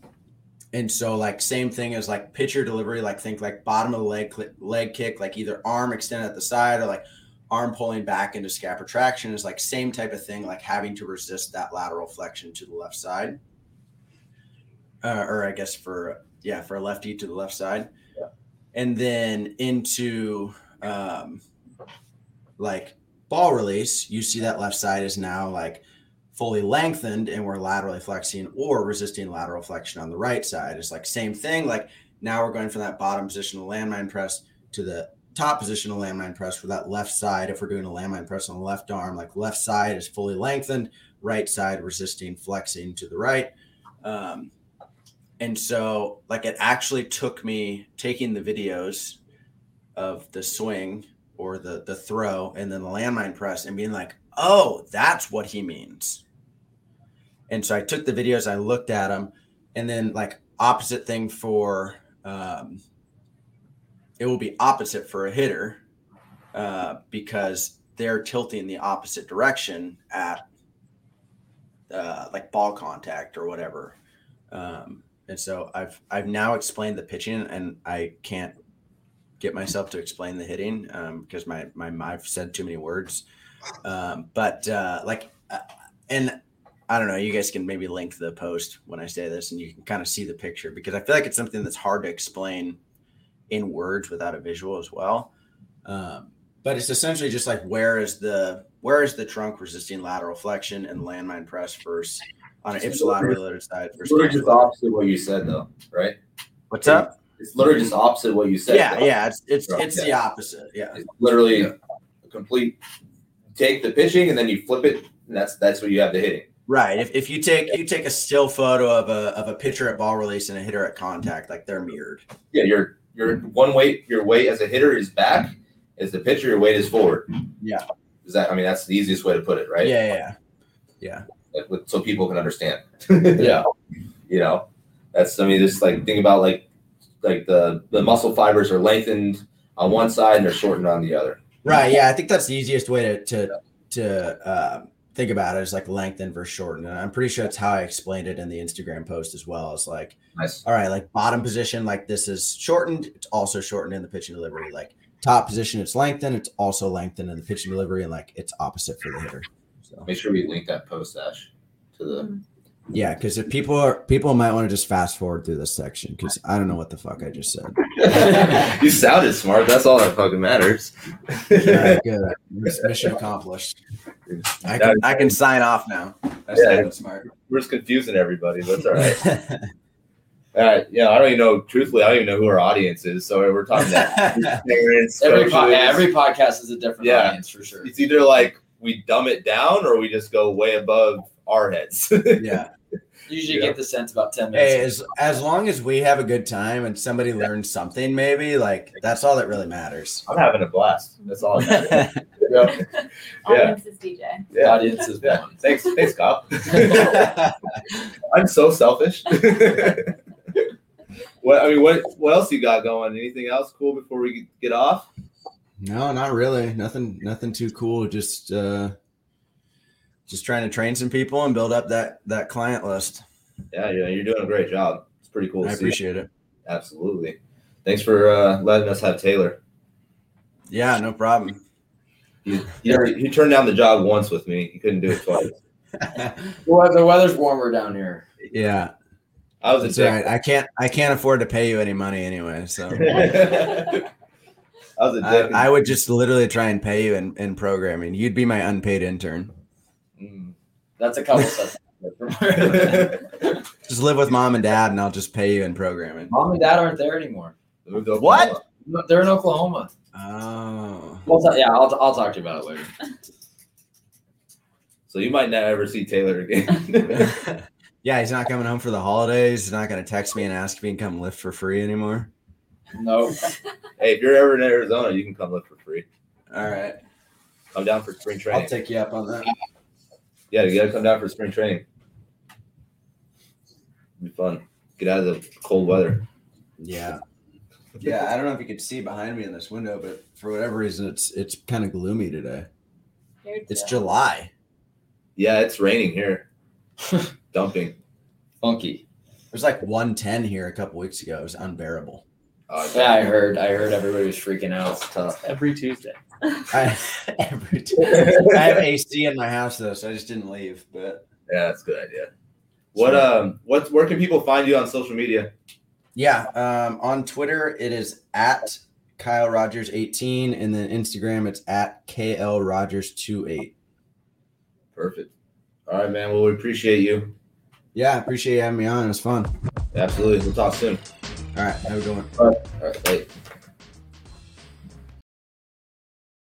and so like same thing as like pitcher delivery, like think like bottom of the leg leg kick, like either arm extended at the side or like arm pulling back into scap retraction is like same type of thing, like having to resist that lateral flexion to the left side. Uh, or I guess for yeah, for a lefty to the left side. Yeah. And then into um like ball release, you see that left side is now like fully lengthened and we're laterally flexing or resisting lateral flexion on the right side. It's like same thing, like now we're going from that bottom position of landmine press to the top position of landmine press for that left side. If we're doing a landmine press on the left arm, like left side is fully lengthened, right side resisting, flexing to the right. Um, and so, like, it actually took me taking the videos of the swing or the the throw and then the landmine press and being like, oh, that's what he means. And so I took the videos, I looked at them, and then like opposite thing for um, it will be opposite for a hitter uh, because they're tilting the opposite direction at uh, like ball contact or whatever. Um, and so I've I've now explained the pitching, and I can't get myself to explain the hitting um, because my my I've said too many words. Um, but uh, like, uh, and I don't know. You guys can maybe link the post when I say this, and you can kind of see the picture because I feel like it's something that's hard to explain in words without a visual as well. Um, but it's essentially just like where is the where is the trunk resisting lateral flexion and landmine press first on an ipsilateral loaded side versus literally just opposite what you said, though, right? what's up? It's literally just opposite what you said. Yeah, though. yeah, it's it's it's the opposite. Yeah, It's literally a complete. Take the pitching and then you flip it, and that's that's what you have the hitting. right. If, if you take you take a still photo of a of a pitcher at ball release and a hitter at contact, like they're mirrored. Yeah, your your one weight, your weight as a hitter is back. As the pitcher, your weight is forward. Yeah. Is that? I mean, that's the easiest way to put it, right? Yeah, yeah, yeah. Like, so people can understand. Yeah. you know, that's. I mean, just like think about like like the the muscle fibers are lengthened on one side and they're shortened on the other. Right. Yeah, I think that's the easiest way to to to uh, think about it. it is like lengthen versus shorten. And I'm pretty sure that's how I explained it in the Instagram post as well. It's like, Nice. all right, like bottom position, like this is shortened. It's also shortened in the pitching delivery. Like top position, it's lengthened. It's also lengthened in the pitching delivery, and like it's opposite for the hitter. So Make sure we link that post, Ash, to the. Mm-hmm. Yeah, because if people are people might want to just fast forward through this section because I don't know what the fuck I just said. you sounded smart. That's all that fucking matters. All right, good. Mission accomplished. I can I can sign off now. I Yeah. sounded smart. We're just confusing everybody. That's all right. all right. Yeah, I don't even know. Truthfully, I don't even know who our audience is. So we're talking to parents. Every po- yeah, every podcast is a different Yeah. audience for sure. It's either like we dumb it down or we just go way above our heads. yeah. Usually Yeah. get the sense about ten minutes. Hey, as as long as we have a good time and somebody learns something, maybe like that's all that really matters. I'm having a blast. That's all. That matters. yeah. Audience is DJ. Yeah. audience is Yeah. one. Thanks. Thanks, Cop. I'm so selfish. what I mean, what what else you got going? Anything else cool before we get off? no, not really. Nothing nothing too cool. Just uh just trying to train some people and build up that that client list. Yeah, yeah, you're doing a great job. It's pretty cool. I to see. appreciate it. Absolutely. Thanks for uh, letting us have Taylor. Yeah, no problem. He, he, he turned down the job once with me. He couldn't do it twice. Well, the weather's warmer down here. yeah, I was a that's all dick. right. I can't I can't afford to pay you any money anyway. So I was a I, dick. I would just literally try and pay you in, in programming. You'd be my unpaid intern. Mm. That's a couple sets. Just live with mom and dad, and I'll just pay you in programming. Mom and dad aren't there anymore. What? They're in Oklahoma. Oh, We'll yeah, I'll, I'll talk to you about it later. So you might never ever see Taylor again. yeah. He's not coming home for the holidays. He's not going to text me and ask if he can come lift for free anymore. No, hey, if you're ever in Arizona, you can come lift for free. All right, I'm down for spring training. I'll take you up on that. Yeah, you gotta come down for spring training. It'll be fun. Get out of the cold weather. Yeah. Yeah, I don't know if you could see behind me in this window, but for whatever reason, it's it's kind of gloomy today. It's. July. Yeah, it's raining here. Dumping. funky. It was like 110 here a couple weeks ago. It was unbearable. Uh, Yeah, I heard. I heard everybody was freaking out. It's tough. Every Tuesday. I, every time. I have AC in my house though, so I just didn't leave. But Yeah, that's a good idea. What um what where can people find you on social media? yeah, um, on Twitter it is at Kyle Rogers 18, and then Instagram it's at KL Rogers 28. Perfect. All right, man. Well, we appreciate you. Yeah, appreciate you having me on. It was fun. Absolutely. We'll talk soon. All right, have a good one. All right, bye.